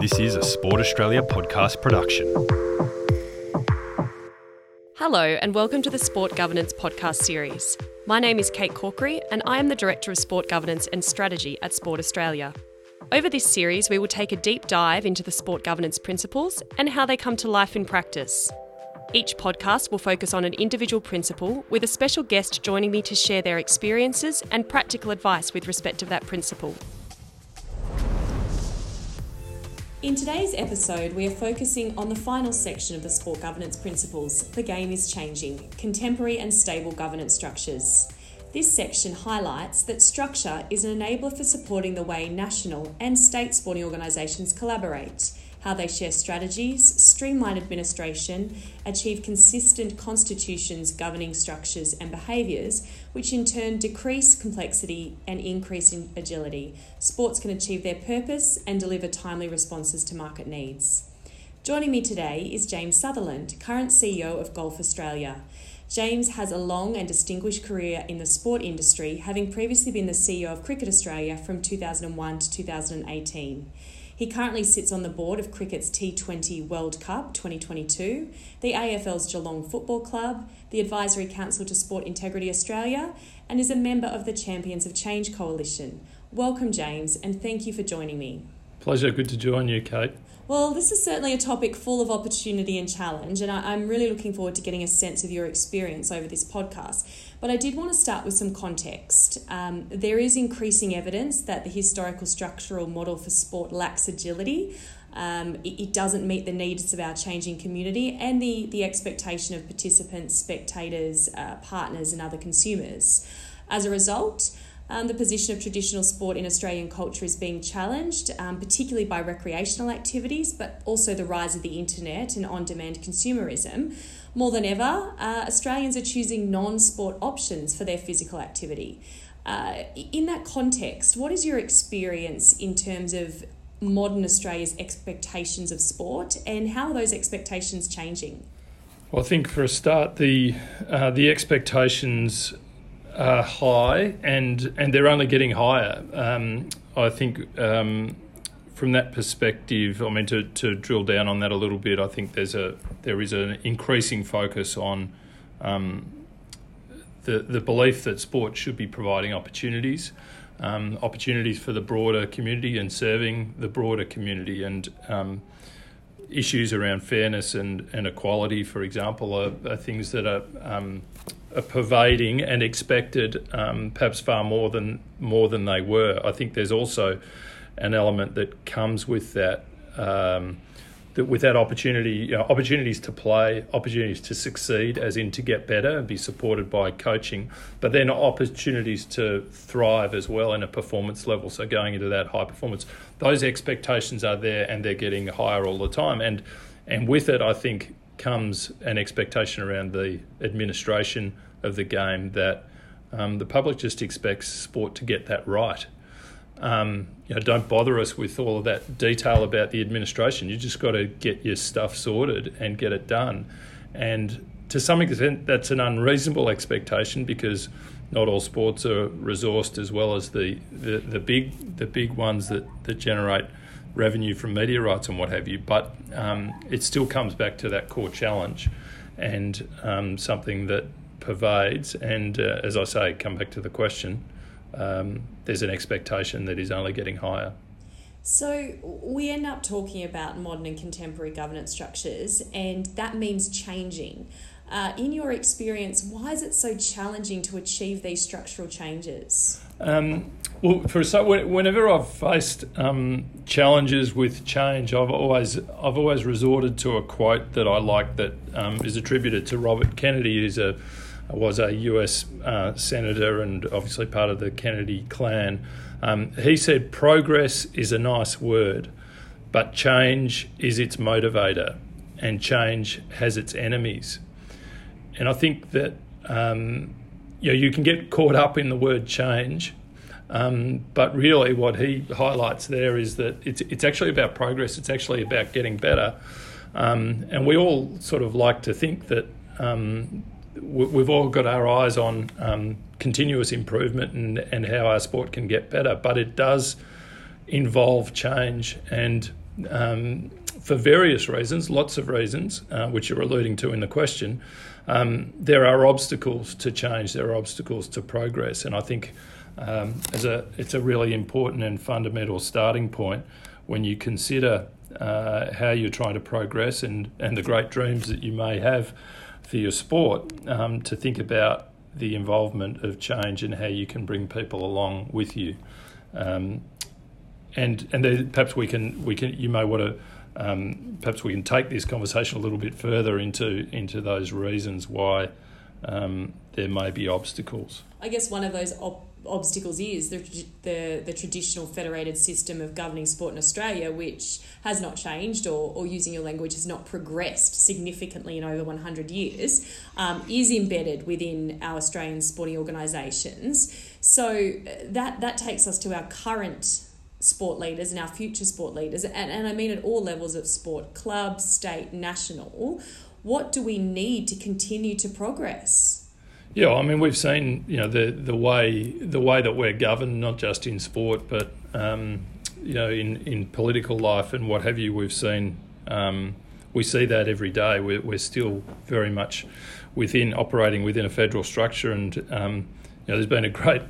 This is a Sport Australia podcast production. Hello, and welcome to the Sport Governance podcast series. My name is Kate Corkery, and I am the Director of Sport Governance and Strategy at Sport Australia. Over this series, we will take a deep dive into the sport governance principles and how they come to life in practice. Each podcast will focus on an individual principle, with a special guest joining me to share their experiences and practical advice with respect to that principle. In today's episode, we are focusing on the final section of the sport governance principles. The Game is Changing. Contemporary and Stable Governance Structures. This section highlights that structure is an enabler for supporting the way national and state sporting organisations collaborate how they share strategies, streamline administration, achieve consistent constitutions governing structures and behaviours, which in turn decrease complexity and increase in agility. Sports can achieve their purpose and deliver timely responses to market needs. Joining me today is James Sutherland, current CEO of Golf Australia. James has a long and distinguished career in the sport industry, having previously been the CEO of Cricket Australia from 2001 to 2018. He currently sits on the board of Cricket's T20 World Cup 2022, the AFL's Geelong Football Club, the Advisory Council to Sport Integrity Australia, and is a member of the Champions of Change Coalition. Welcome, James, and thank you for joining me. Pleasure. Good to join you, Kate. Well, this is certainly a topic full of opportunity and challenge, and I, am really looking forward to getting a sense of your experience over this podcast. But I did want to start with some context. Um, there is increasing evidence that the historical structural model for sport lacks agility. Um, it, it, doesn't meet the needs of our changing community and the, the expectation of participants, spectators, uh, partners, and other consumers. As a result, um, the position of traditional sport in Australian culture is being challenged, um, particularly by recreational activities, but also the rise of the internet and on demand consumerism. More than ever, uh, Australians are choosing non sport options for their physical activity. Uh, in that context, what is your experience in terms of modern Australia's expectations of sport and how are those expectations changing? Well, I think for a start, the uh, the expectations are high, and and they're only getting higher. Um, I think um, from that perspective, I mean to, to drill down on that a little bit, I think there's a there is an increasing focus on um, the the belief that sport should be providing opportunities. Um, opportunities for the broader community and serving the broader community and um, issues around fairness and, and equality, for example, are, are things that are um, pervading and expected, um, perhaps far more than more than they were. I think there's also an element that comes with that. Um, that with that opportunity, you know, opportunities to play, opportunities to succeed, as in to get better and be supported by coaching, but then opportunities to thrive as well in a performance level. So going into that high performance, those expectations are there and they're getting higher all the time. And and with it, I think comes an expectation around the administration of the game that um, the public just expects sport to get that right. Um, you know, don't bother us with all of that detail about the administration. You just got to get your stuff sorted and get it done. And to some extent, that's an unreasonable expectation because not all sports are resourced as well as the, the, the big the big ones that, that generate revenue from media rights and what have you. But um, it still comes back to that core challenge and um, something that pervades. And uh, as I say, come back to the question, um, there's an expectation that is only getting higher. So, we end up talking about modern and contemporary governance structures, and that means changing. Uh, in your experience, why is it so challenging to achieve these structural changes? Um, well, for so whenever I've faced um, challenges with change, I've always I've always resorted to a quote that I like that um, is attributed to Robert Kennedy, who's a was a U.S. Uh, senator and obviously part of the Kennedy clan. Um, he said, "Progress is a nice word, but change is its motivator, and change has its enemies." And I think that um, you know you can get caught up in the word change um, but really, what he highlights there is that it's it's actually about progress. It's actually about getting better. Um, and we all sort of like to think that um, we've all got our eyes on um, continuous improvement and, and how our sport can get better. But it does involve change. And um, for various reasons, lots of reasons, uh, which you're alluding to in the question, um, there are obstacles to change, there are obstacles to progress. And I think um, as a, it's a really important and fundamental starting point when you consider uh, how you're trying to progress and, and the great dreams that you may have for your sport um, to think about the involvement of change and how you can bring people along with you. Um, and and perhaps we can we can you may want to um, perhaps we can take this conversation a little bit further into into those reasons why um, there may be obstacles. I guess one of those obstacles is the, the the traditional federated system of governing sport in Australia, which has not changed or, or using your language has not progressed significantly in over 100 years, um, is embedded within our Australian sporting organisations. So uh, that that takes us to our current sport leaders and our future sport leaders, and, and I mean at all levels of sport, club, state, national. What do we need to continue to progress? Yeah, I mean we've seen you know the the way the way that we're governed, not just in sport, but um, you know in in political life and what have you. We've seen um, we see that every day. We're we're still very much within operating within a federal structure, and um, you know there's been a great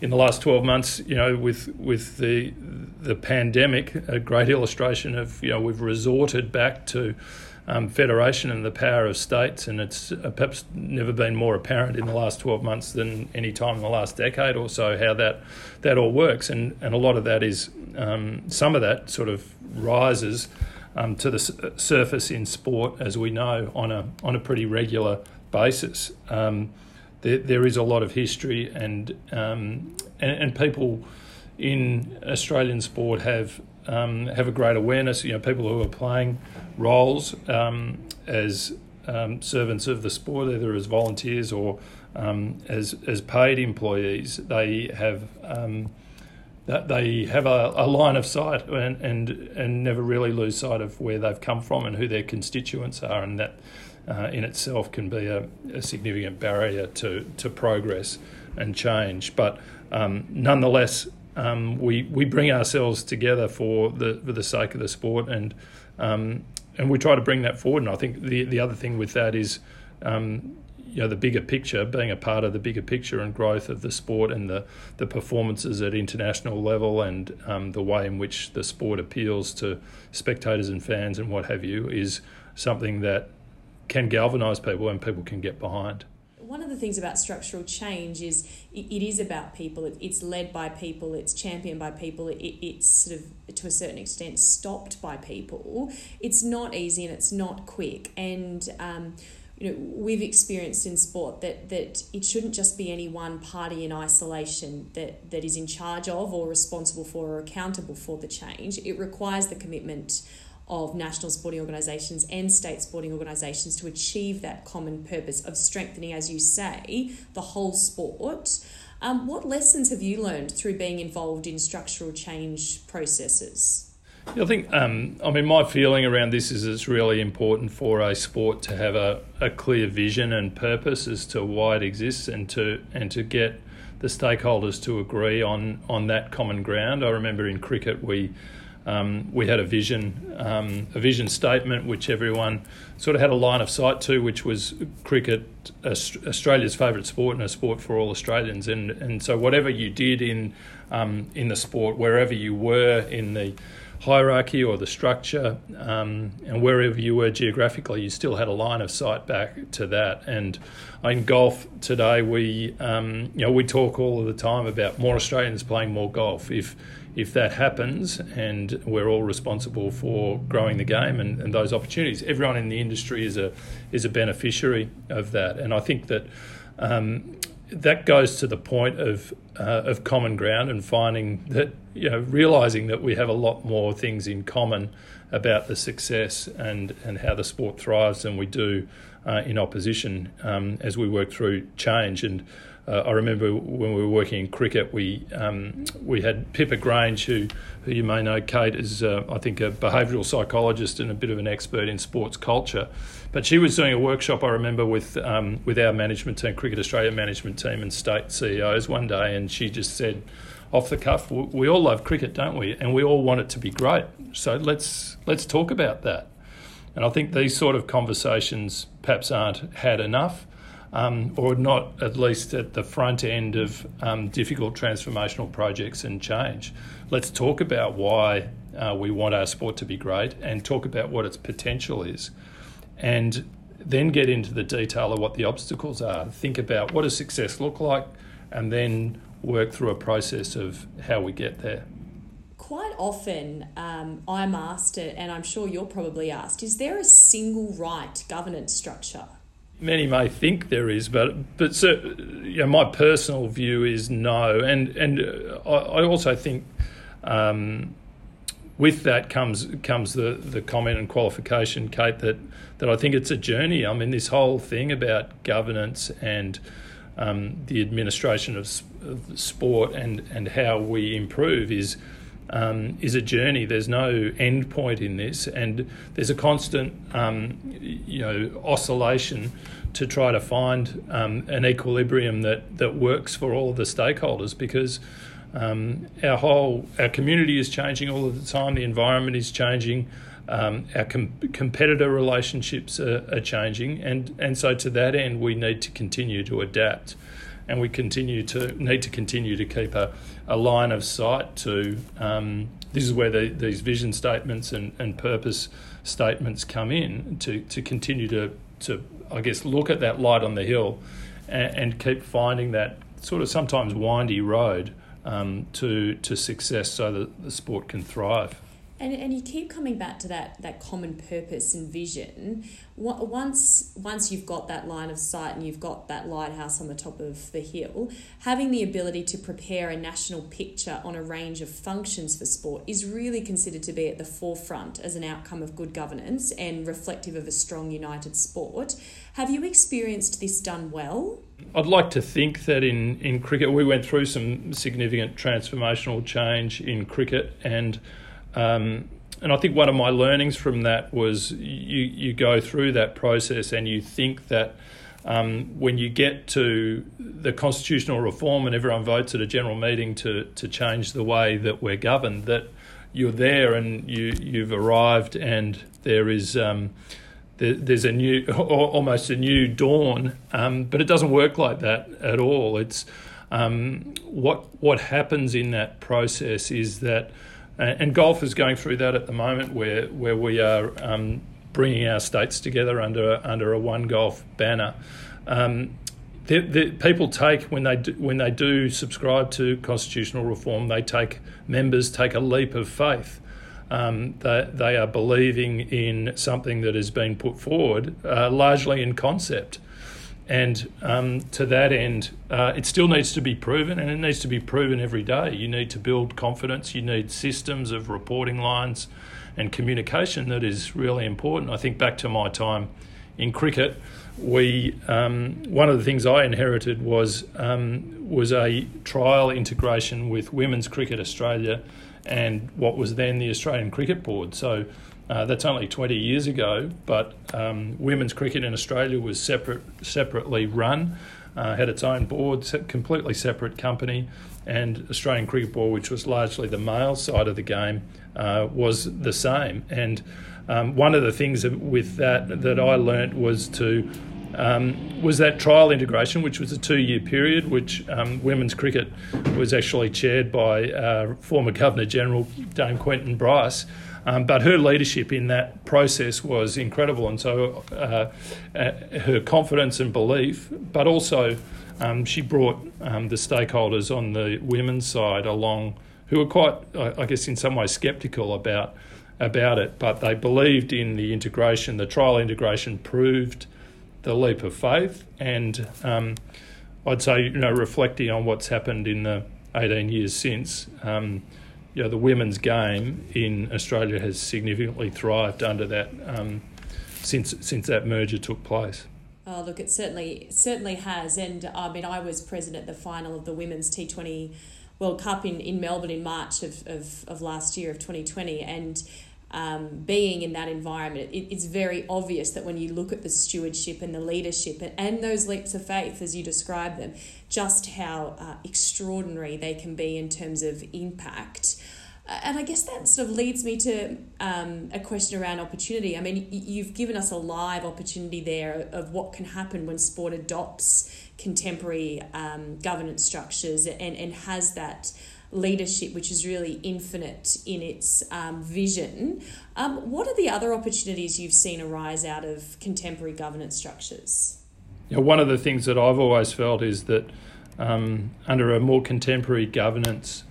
in the last 12 months, you know, with with the the pandemic, a great illustration of you know we've resorted back to um, federation and the power of states, and it's uh, perhaps never been more apparent in the last 12 months than any time in the last decade or so how that that all works, and and a lot of that is um, some of that sort of rises um, to the surface in sport, as we know, on a on a pretty regular basis. Um, there, there is a lot of history, and, um, and, and people in Australian sport have um, have a great awareness. You know, people who are playing roles um, as um, servants of the sport, either as volunteers or um, as as paid employees, they have um, that they have a, a, line of sight and, and and never really lose sight of where they've come from and who their constituents are, and that uh, in itself can be a, a, significant barrier to, to progress and change. But um, nonetheless, um, we, we bring ourselves together for the, for the sake of the sport and, um, and we try to bring that forward. And I think the, the other thing with that is um, you know the bigger picture, being a part of the bigger picture and growth of the sport and the, the performances at international level and um, the way in which the sport appeals to spectators and fans and what have you is something that can galvanise people and people can get behind. One of the things about structural change is it, is about people. It's led by people. It's championed by people. It's sort of to a certain extent stopped by people. It's not easy and it's not quick. And um, you know we've experienced in sport that that it shouldn't just be any one party in isolation that that is in charge of or responsible for or accountable for the change. It requires the commitment of national sporting organisations and state sporting organisations to achieve that common purpose of strengthening, as you say, the whole sport. Um, what lessons have you learned through being involved in structural change processes? I think, um, I mean, my feeling around this is it's really important for a sport to have a, a clear vision and purpose as to why it exists and to and to get the stakeholders to agree on, on that common ground. I remember in cricket we um, we had a vision, um, a vision statement, which everyone sort of had a line of sight to, which was cricket, Australia's favourite sport and a sport for all Australians. And and so whatever you did in um, in the sport, wherever you were in the hierarchy or the structure, um, and wherever you were geographically, you still had a line of sight back to that. And in golf today, we um, you know we talk all of the time about more Australians playing more golf. If if that happens and we're all responsible for growing the game and, and those opportunities, everyone in the industry is a is a beneficiary of that. And I think that um, that goes to the point of uh, of common ground and finding that you know realizing that we have a lot more things in common about the success and and how the sport thrives than we do uh, in opposition um, as we work through change and uh, I remember when we were working in cricket, we um, we had Pippa Grange, who, who you may know, Kate, is uh, I think a behavioural psychologist and a bit of an expert in sports culture. But she was doing a workshop, I remember, with um, with our management team, Cricket Australia management team, and state CEOs one day, and she just said, off the cuff, we all love cricket, don't we? And we all want it to be great. So let's let's talk about that. And I think these sort of conversations perhaps aren't had enough, um, or not at least at the front end of um, difficult transformational projects and change. Let's talk about why uh, we want our sport to be great and talk about what its potential is. And then get into the detail of what the obstacles are. Think about what does success look like, and then work through a process of how we get there. Quite often, um, I'm asked, and I'm sure you're probably asked, is there a single right governance structure? Many may think there is, but but so, you know, my personal view is no, and and uh, I, I also think um, with that comes comes the, the comment and qualification, Kate, that that I think it's a journey. I mean, this whole thing about governance and um, the administration of, of, sport and, and how we improve is um, is a journey. There's no end point in this, and there's a constant um, you know oscillation to try to find um, an equilibrium that that works for all of the stakeholders because. Um, our whole our community is changing all of the time. The environment is changing. Um, our com- competitor relationships are, are, changing, and, and so to that end, we need to continue to adapt, and we continue to need to continue to keep a, a line of sight to. Um, this is where the, these vision statements and, and purpose statements come in to, to continue to, to I guess look at that light on the hill, and, and keep finding that sort of sometimes windy road um, to to success, so that the sport can thrive. And, and you keep coming back to that, that common purpose and vision. Once, once you've got that line of sight and you've got that lighthouse on the top of the hill, having the ability to prepare a national picture on a range of functions for sport is really considered to be at the forefront as an outcome of good governance and reflective of a strong, united sport. Have you experienced this done well? I'd like to think that in, in cricket, we went through some significant transformational change in cricket and um, and I think one of my learnings from that was you, you go through that process and you think that um, when you get to the constitutional reform and everyone votes at a general meeting to, to change the way that we're governed, that you're there and you, you've arrived and there is um, there, there's a new almost a new dawn, um, but it doesn't work like that at all. It's um, what what happens in that process is that and golf is going through that at the moment, where where we are um, bringing our states together under under a one golf banner. Um, the, the, people take when they do, when they do subscribe to constitutional reform, they take members take a leap of faith. Um, they, they are believing in something that has been put forward, uh, largely in concept. And um, to that end, uh, it still needs to be proven, and it needs to be proven every day. You need to build confidence, you need systems of reporting lines and communication that is really important. I think back to my time in cricket, we um, one of the things I inherited was um, was a trial integration with Women's Cricket Australia and what was then the Australian Cricket Board. So uh, that's only 20 years ago, but um, women's cricket in Australia was separate, separately run, uh, had its own board, completely separate company, and Australian Cricket Board, which was largely the male side of the game, uh, was the same. And um, one of the things with that that I learnt was to um, was that trial integration, which was a two-year period, which um, women's cricket was actually chaired by uh, former Governor General Dame Quentin Bryce. Um, but her leadership in that process was incredible, and so uh, uh, her confidence and belief, but also um, she brought um, the stakeholders on the women's side along, who were quite, I guess, in some ways sceptical about about it, but they believed in the integration. The trial integration proved the leap of faith, and um, I'd say, you know, reflecting on what's happened in the 18 years since. Um, you know, the women's game in Australia has significantly thrived under that um, since since that merger took place. Oh, look, it certainly certainly has, and I mean, I was present at the final of the women's T Twenty World Cup in, in Melbourne in March of, of, of last year of twenty twenty, and um, being in that environment, it, it's very obvious that when you look at the stewardship and the leadership and, and those leaps of faith, as you describe them, just how uh, extraordinary they can be in terms of impact. and I guess that sort of leads me to um, a question around opportunity. I mean, you've given us a live opportunity there of what can happen when sport adopts contemporary um, governance structures and, and has that leadership, which is really infinite in its um, vision. Um, what are the other opportunities you've seen arise out of contemporary governance structures? Yeah, one of the things that I've always felt is that um, under a more contemporary governance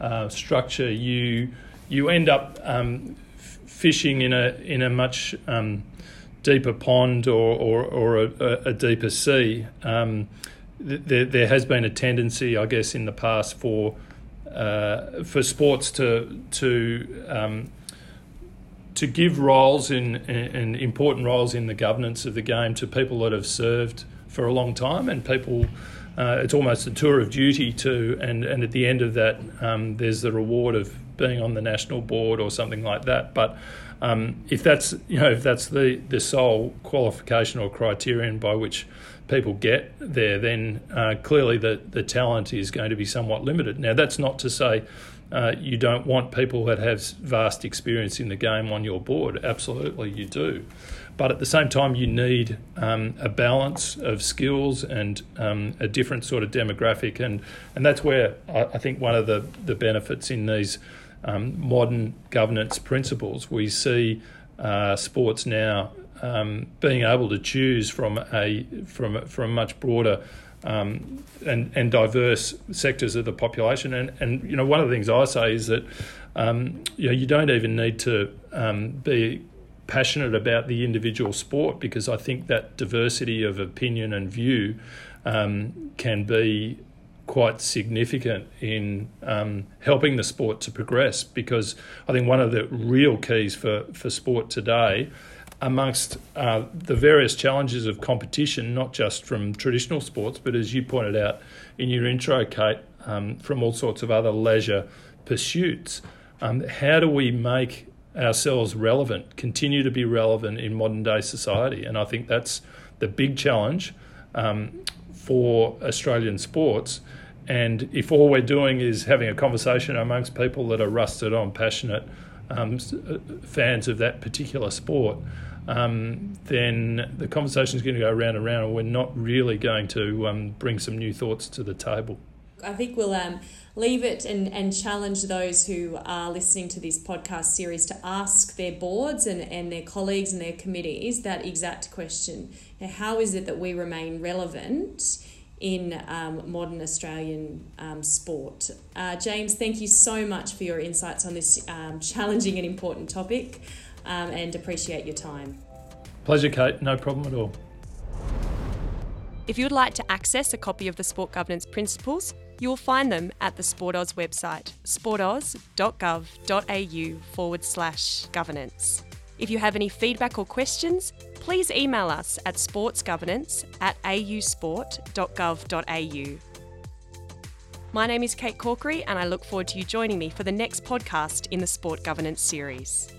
uh, structure, you you end up um, fishing in a in a much um, deeper pond or or, or a, a, deeper sea. Um, there, there has been a tendency, I guess, in the past for uh, for sports to to um, to give roles in, in, important roles in the governance of the game to people that have served for a long time and people. Uh, it's almost a tour of duty too, and, and at the end of that, um, there's the reward of being on the national board or something like that. But um, if that's you know if that's the, the sole qualification or criterion by which people get there, then uh, clearly the, the talent is going to be somewhat limited. Now, that's not to say uh, you don't want people that have vast experience in the game on your board. Absolutely, you do. But at the same time, you need um, a balance of skills and um, a different sort of demographic. And, and that's where I, I think one of the, the benefits in these um, modern governance principles, we see uh, sports now um, being able to choose from a from from much broader um, and and diverse sectors of the population. And and you know one of the things I say is that um, you know you don't even need to um, be passionate about the individual sport because I think that diversity of opinion and view um, can be quite significant in um, helping the sport to progress because I think one of the real keys for, for sport today amongst uh, the various challenges of competition, not just from traditional sports, but as you pointed out in your intro, Kate, um, from all sorts of other leisure pursuits. Um, how do we make ourselves relevant, continue to be relevant in modern day society? And I think that's the big challenge um, for Australian sports. And if all we're doing is having a conversation amongst people that are rusted on, passionate um, uh, fans of that particular sport, um, then the conversation is going to go round and round, and we're not really going to um, bring some new thoughts to the table. I think we'll um, leave it and, and challenge those who are listening to this podcast series to ask their boards and, and their colleagues and their committees that exact question. how is it that we remain relevant in um, modern Australian um, sport? Uh, James, thank you so much for your insights on this um, challenging and important topic um, and appreciate your time. Pleasure, Kate. No problem at all. If you would like to access a copy of the Sport Governance Principles, you will find them at the SportAus website, sportaus.gov.au forward slash governance. If you have any feedback or questions, please email us at sportsgovernance at ausport.gov.au. My name is Kate Corkery, and I look forward to you joining me for the next podcast in the Sport Governance series.